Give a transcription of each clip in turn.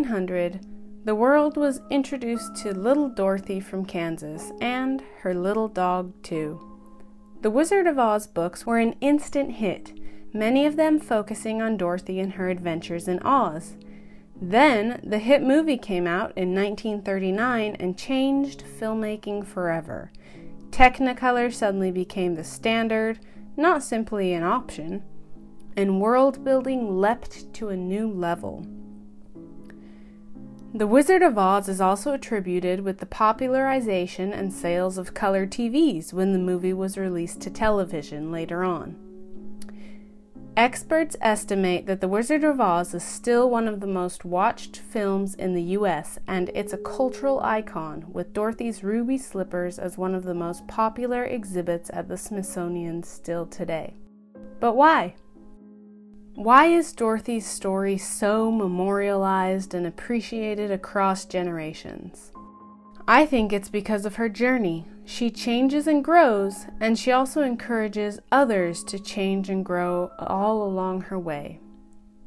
1900, the world was introduced to little Dorothy from Kansas and her little dog, too. The Wizard of Oz books were an instant hit, many of them focusing on Dorothy and her adventures in Oz. Then, the hit movie came out in 1939 and changed filmmaking forever. Technicolor suddenly became the standard, not simply an option, and world building leapt to a new level. The Wizard of Oz is also attributed with the popularization and sales of color TVs when the movie was released to television later on. Experts estimate that The Wizard of Oz is still one of the most watched films in the US, and it's a cultural icon, with Dorothy's ruby slippers as one of the most popular exhibits at the Smithsonian still today. But why? Why is Dorothy's story so memorialized and appreciated across generations? I think it's because of her journey. She changes and grows, and she also encourages others to change and grow all along her way.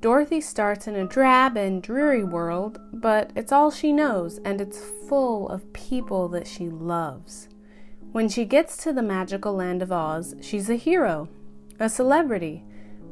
Dorothy starts in a drab and dreary world, but it's all she knows, and it's full of people that she loves. When she gets to the magical land of Oz, she's a hero, a celebrity,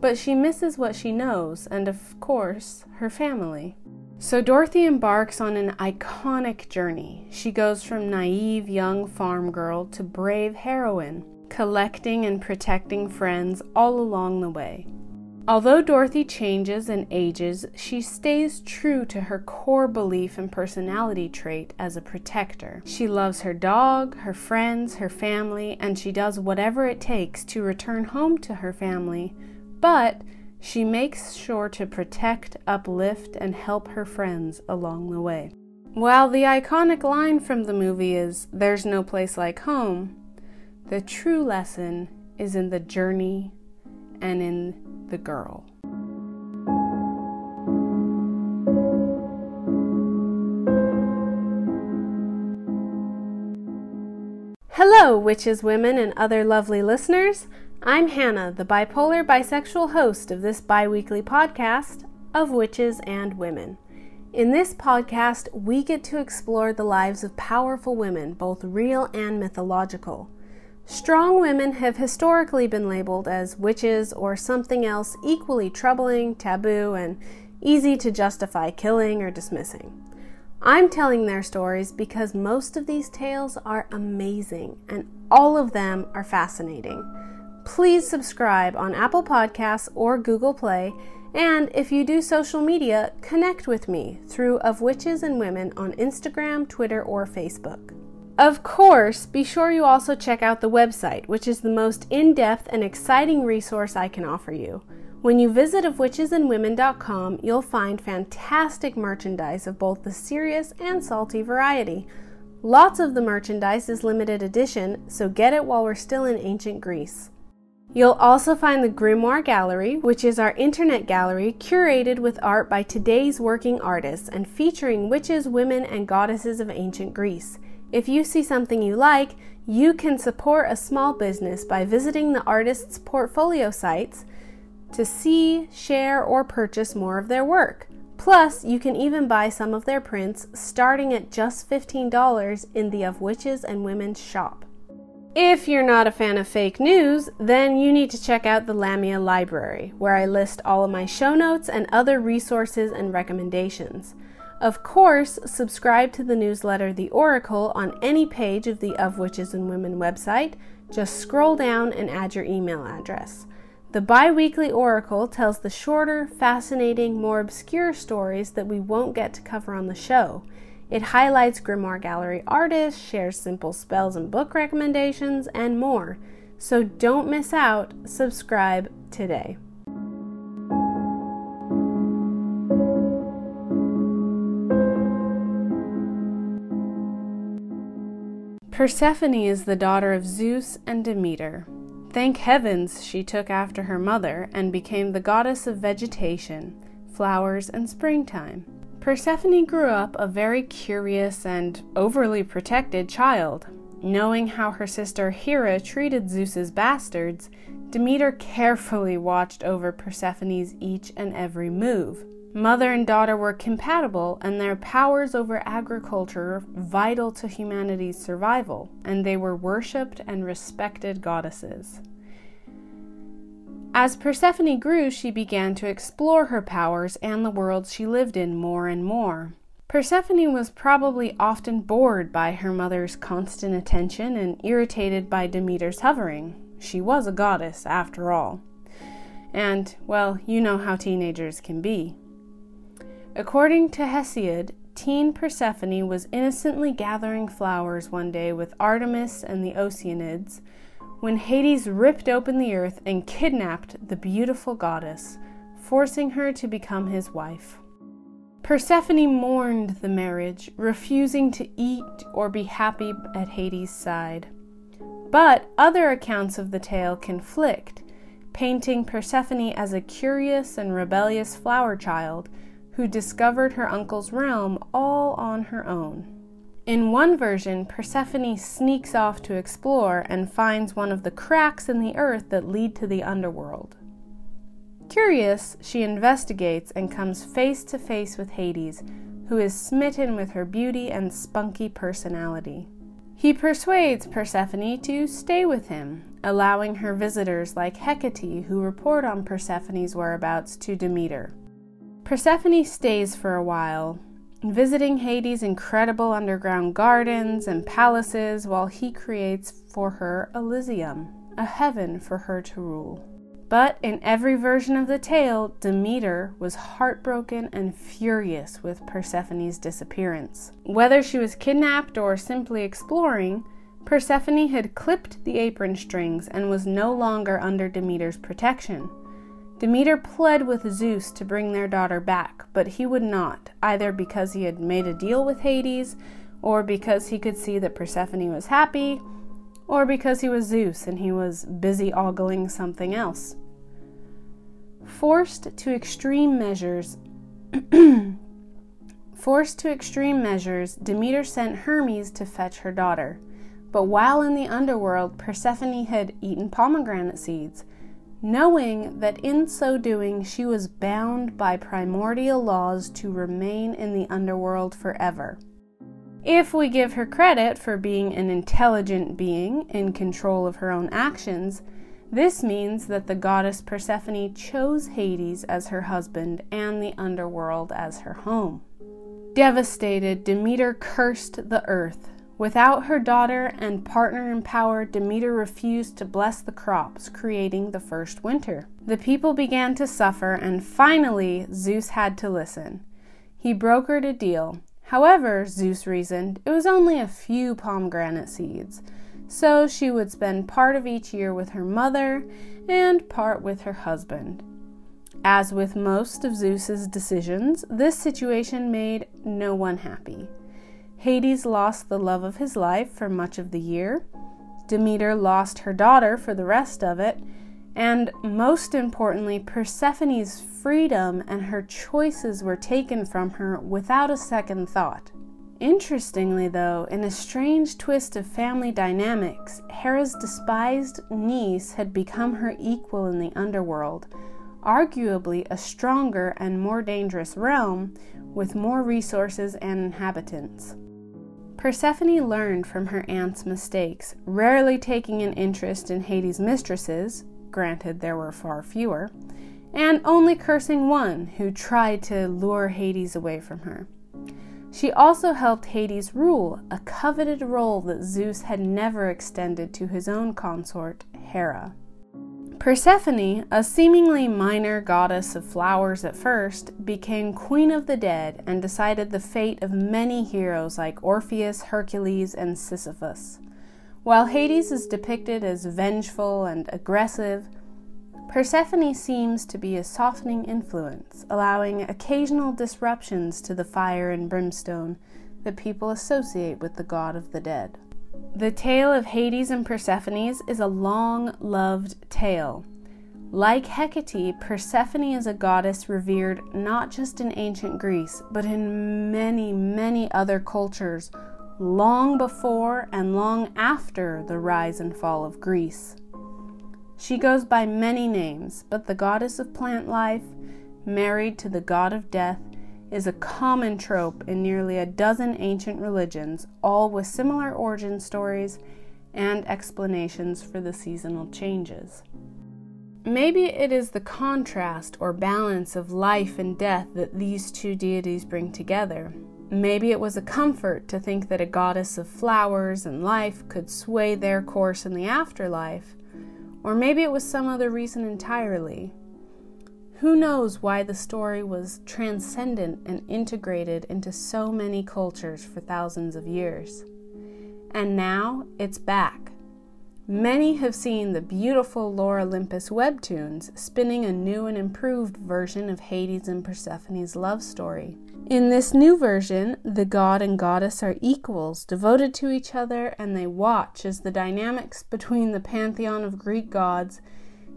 but she misses what she knows, and of course, her family. So Dorothy embarks on an iconic journey. She goes from naive young farm girl to brave heroine, collecting and protecting friends all along the way. Although Dorothy changes and ages, she stays true to her core belief and personality trait as a protector. She loves her dog, her friends, her family, and she does whatever it takes to return home to her family, but she makes sure to protect, uplift, and help her friends along the way. While the iconic line from the movie is, There's no place like home, the true lesson is in the journey and in the girl. Hello, witches, women, and other lovely listeners. I'm Hannah, the bipolar bisexual host of this bi weekly podcast of Witches and Women. In this podcast, we get to explore the lives of powerful women, both real and mythological. Strong women have historically been labeled as witches or something else equally troubling, taboo, and easy to justify killing or dismissing. I'm telling their stories because most of these tales are amazing and all of them are fascinating. Please subscribe on Apple Podcasts or Google Play. And if you do social media, connect with me through Of Witches and Women on Instagram, Twitter, or Facebook. Of course, be sure you also check out the website, which is the most in depth and exciting resource I can offer you. When you visit ofwitchesandwomen.com, you'll find fantastic merchandise of both the serious and salty variety. Lots of the merchandise is limited edition, so get it while we're still in ancient Greece. You'll also find the Grimoire Gallery, which is our internet gallery curated with art by today's working artists and featuring witches, women, and goddesses of ancient Greece. If you see something you like, you can support a small business by visiting the artist's portfolio sites to see, share, or purchase more of their work. Plus, you can even buy some of their prints starting at just $15 in the Of Witches and Women shop. If you're not a fan of fake news, then you need to check out the Lamia Library, where I list all of my show notes and other resources and recommendations. Of course, subscribe to the newsletter The Oracle on any page of the Of Witches and Women website. Just scroll down and add your email address. The bi weekly Oracle tells the shorter, fascinating, more obscure stories that we won't get to cover on the show. It highlights Grimoire Gallery artists, shares simple spells and book recommendations, and more. So don't miss out. Subscribe today. Persephone is the daughter of Zeus and Demeter. Thank heavens she took after her mother and became the goddess of vegetation, flowers, and springtime. Persephone grew up a very curious and overly protected child. Knowing how her sister Hera treated Zeus's bastards, Demeter carefully watched over Persephone's each and every move. Mother and daughter were compatible, and their powers over agriculture vital to humanity's survival, and they were worshipped and respected goddesses. As Persephone grew, she began to explore her powers and the world she lived in more and more. Persephone was probably often bored by her mother's constant attention and irritated by Demeter's hovering. She was a goddess, after all. And, well, you know how teenagers can be. According to Hesiod, teen Persephone was innocently gathering flowers one day with Artemis and the Oceanids when Hades ripped open the earth and kidnapped the beautiful goddess, forcing her to become his wife. Persephone mourned the marriage, refusing to eat or be happy at Hades' side. But other accounts of the tale conflict, painting Persephone as a curious and rebellious flower child who discovered her uncle's realm all on her own. In one version, Persephone sneaks off to explore and finds one of the cracks in the earth that lead to the underworld. Curious, she investigates and comes face to face with Hades, who is smitten with her beauty and spunky personality. He persuades Persephone to stay with him, allowing her visitors like Hecate, who report on Persephone's whereabouts, to Demeter. Persephone stays for a while, visiting Hades' incredible underground gardens and palaces while he creates for her Elysium, a heaven for her to rule. But in every version of the tale, Demeter was heartbroken and furious with Persephone's disappearance. Whether she was kidnapped or simply exploring, Persephone had clipped the apron strings and was no longer under Demeter's protection. Demeter pled with Zeus to bring their daughter back, but he would not, either because he had made a deal with Hades, or because he could see that Persephone was happy, or because he was Zeus and he was busy ogling something else. Forced to extreme measures, Forced to extreme measures, Demeter sent Hermes to fetch her daughter. But while in the underworld, Persephone had eaten pomegranate seeds knowing that in so doing she was bound by primordial laws to remain in the underworld forever. If we give her credit for being an intelligent being in control of her own actions, this means that the goddess Persephone chose Hades as her husband and the underworld as her home. Devastated, Demeter cursed the earth, Without her daughter and partner in power, Demeter refused to bless the crops, creating the first winter. The people began to suffer, and finally, Zeus had to listen. He brokered a deal. However, Zeus reasoned, it was only a few pomegranate seeds, so she would spend part of each year with her mother and part with her husband. As with most of Zeus's decisions, this situation made no one happy. Hades lost the love of his life for much of the year. Demeter lost her daughter for the rest of it. And most importantly, Persephone's freedom and her choices were taken from her without a second thought. Interestingly, though, in a strange twist of family dynamics, Hera's despised niece had become her equal in the underworld, arguably a stronger and more dangerous realm with more resources and inhabitants. Persephone learned from her aunt's mistakes, rarely taking an interest in Hades' mistresses, granted there were far fewer, and only cursing one who tried to lure Hades away from her. She also helped Hades rule, a coveted role that Zeus had never extended to his own consort, Hera. Persephone, a seemingly minor goddess of flowers at first, became queen of the dead and decided the fate of many heroes like Orpheus, Hercules, and Sisyphus. While Hades is depicted as vengeful and aggressive, Persephone seems to be a softening influence, allowing occasional disruptions to the fire and brimstone that people associate with the god of the dead. The tale of Hades and Persephone is a long loved tale. Like Hecate, Persephone is a goddess revered not just in ancient Greece, but in many, many other cultures long before and long after the rise and fall of Greece. She goes by many names, but the goddess of plant life, married to the god of death, is a common trope in nearly a dozen ancient religions, all with similar origin stories and explanations for the seasonal changes. Maybe it is the contrast or balance of life and death that these two deities bring together. Maybe it was a comfort to think that a goddess of flowers and life could sway their course in the afterlife, or maybe it was some other reason entirely. Who knows why the story was transcendent and integrated into so many cultures for thousands of years? And now it's back. Many have seen the beautiful Lore Olympus webtoons spinning a new and improved version of Hades and Persephone's love story. In this new version, the god and goddess are equals, devoted to each other, and they watch as the dynamics between the pantheon of Greek gods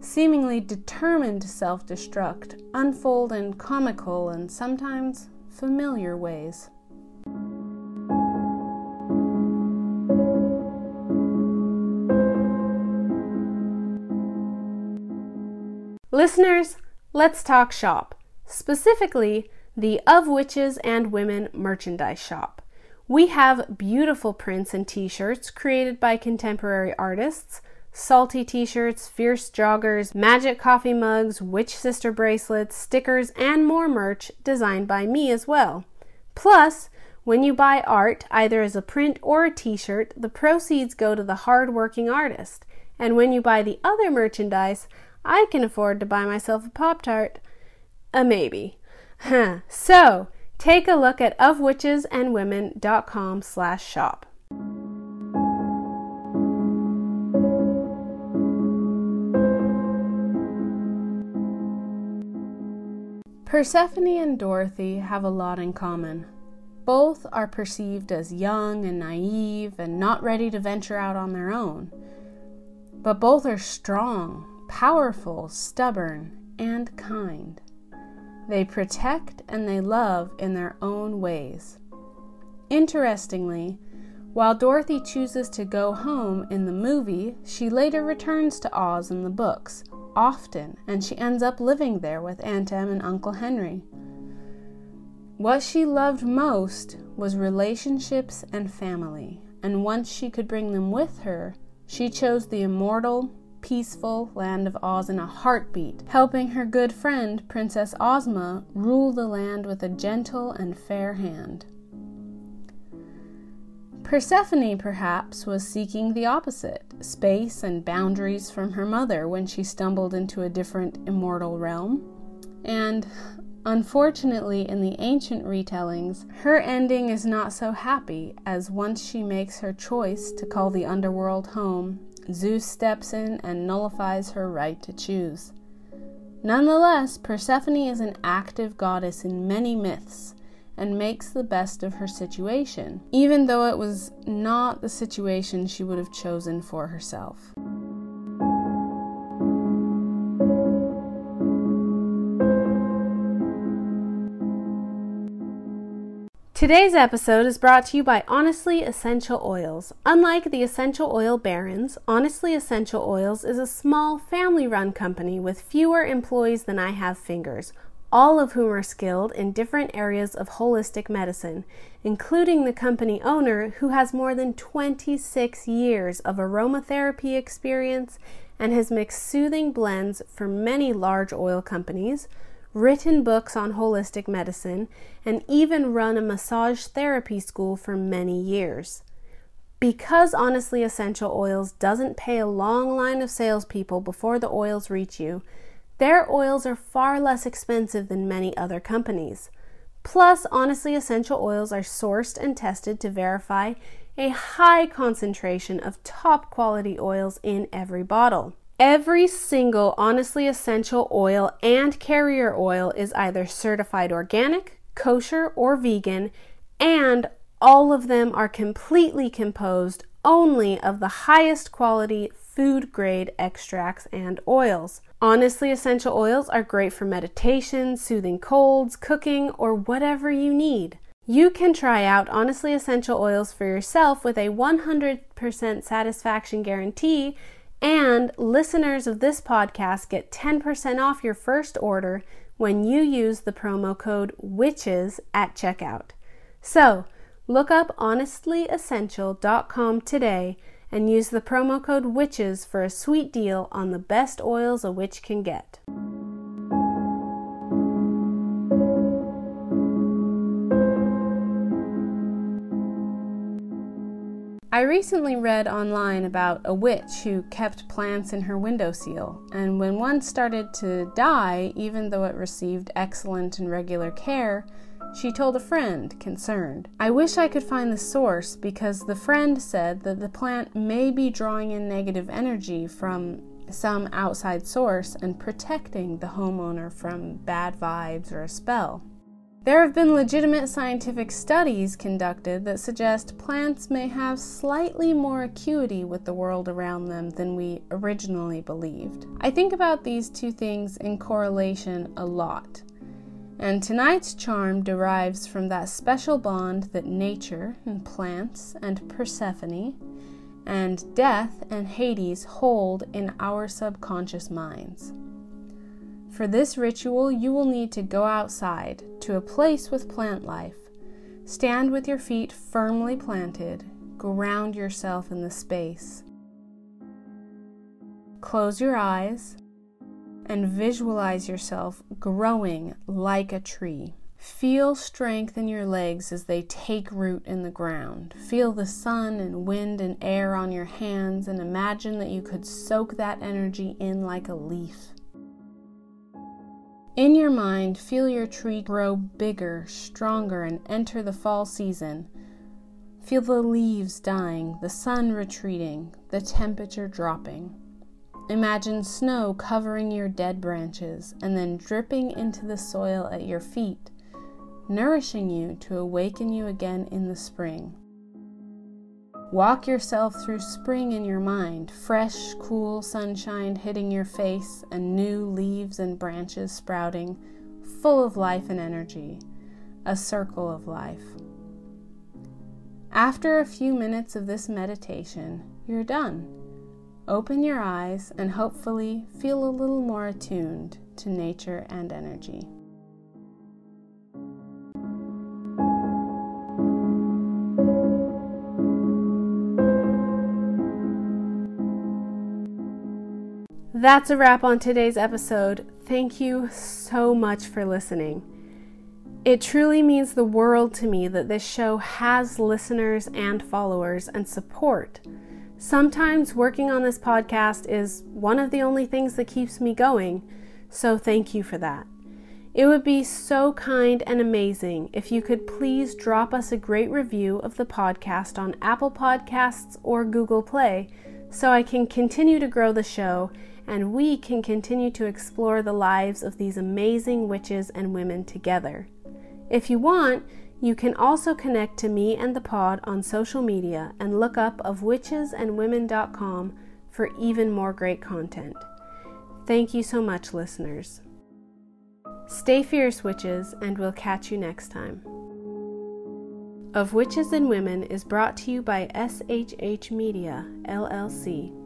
seemingly determined to self destruct, unfold in comical and sometimes familiar ways. Listeners, let's talk shop. Specifically, the Of Witches and Women merchandise shop. We have beautiful prints and t shirts created by contemporary artists salty t shirts, fierce joggers, magic coffee mugs, witch sister bracelets, stickers, and more merch designed by me as well. Plus, when you buy art, either as a print or a t shirt, the proceeds go to the hard working artist. And when you buy the other merchandise, I can afford to buy myself a Pop Tart. A maybe. Huh. So, take a look at ofwitchesandwomen.com slash shop. Persephone and Dorothy have a lot in common. Both are perceived as young and naive and not ready to venture out on their own. But both are strong, powerful, stubborn, and kind. They protect and they love in their own ways. Interestingly, while Dorothy chooses to go home in the movie, she later returns to Oz in the books, often, and she ends up living there with Aunt Em and Uncle Henry. What she loved most was relationships and family, and once she could bring them with her, she chose the immortal, peaceful land of Oz in a heartbeat, helping her good friend, Princess Ozma, rule the land with a gentle and fair hand. Persephone, perhaps, was seeking the opposite space and boundaries from her mother when she stumbled into a different immortal realm. And unfortunately, in the ancient retellings, her ending is not so happy, as once she makes her choice to call the underworld home, Zeus steps in and nullifies her right to choose. Nonetheless, Persephone is an active goddess in many myths and makes the best of her situation, even though it was not the situation she would have chosen for herself. Today's episode is brought to you by Honestly Essential Oils. Unlike the essential oil barons, Honestly Essential Oils is a small family run company with fewer employees than I have fingers all of whom are skilled in different areas of holistic medicine, including the company owner who has more than 26 years of aromatherapy experience and has mixed soothing blends for many large oil companies, written books on holistic medicine, and even run a massage therapy school for many years. Because Honestly Essential Oils doesn't pay a long line of salespeople before the oils reach you, their oils are far less expensive than many other companies. Plus, honestly, essential oils are sourced and tested to verify a high concentration of top quality oils in every bottle. Every single honestly essential oil and carrier oil is either certified organic, kosher, or vegan, and all of them are completely composed only of the highest quality food grade extracts and oils. Honestly, essential oils are great for meditation, soothing colds, cooking, or whatever you need. You can try out Honestly Essential Oils for yourself with a 100% satisfaction guarantee, and listeners of this podcast get 10% off your first order when you use the promo code WITCHES at checkout. So, look up honestlyessential.com today and use the promo code WITCHES for a sweet deal on the best oils a witch can get. I recently read online about a witch who kept plants in her windowsill, and when one started to die, even though it received excellent and regular care, she told a friend, concerned. I wish I could find the source because the friend said that the plant may be drawing in negative energy from some outside source and protecting the homeowner from bad vibes or a spell. There have been legitimate scientific studies conducted that suggest plants may have slightly more acuity with the world around them than we originally believed. I think about these two things in correlation a lot. And tonight's charm derives from that special bond that nature and plants and Persephone and death and Hades hold in our subconscious minds. For this ritual, you will need to go outside to a place with plant life. Stand with your feet firmly planted, ground yourself in the space. Close your eyes and visualize yourself growing like a tree. Feel strength in your legs as they take root in the ground. Feel the sun and wind and air on your hands and imagine that you could soak that energy in like a leaf. In your mind, feel your tree grow bigger, stronger, and enter the fall season. Feel the leaves dying, the sun retreating, the temperature dropping. Imagine snow covering your dead branches and then dripping into the soil at your feet, nourishing you to awaken you again in the spring. Walk yourself through spring in your mind, fresh, cool sunshine hitting your face, and new leaves and branches sprouting, full of life and energy, a circle of life. After a few minutes of this meditation, you're done. Open your eyes and hopefully feel a little more attuned to nature and energy. That's a wrap on today's episode. Thank you so much for listening. It truly means the world to me that this show has listeners and followers and support. Sometimes working on this podcast is one of the only things that keeps me going, so thank you for that. It would be so kind and amazing if you could please drop us a great review of the podcast on Apple Podcasts or Google Play so I can continue to grow the show and we can continue to explore the lives of these amazing witches and women together. If you want, you can also connect to me and the pod on social media and look up of witchesandwomen.com for even more great content. Thank you so much, listeners. Stay fierce, witches, and we'll catch you next time. Of Witches and Women is brought to you by SHH Media, LLC.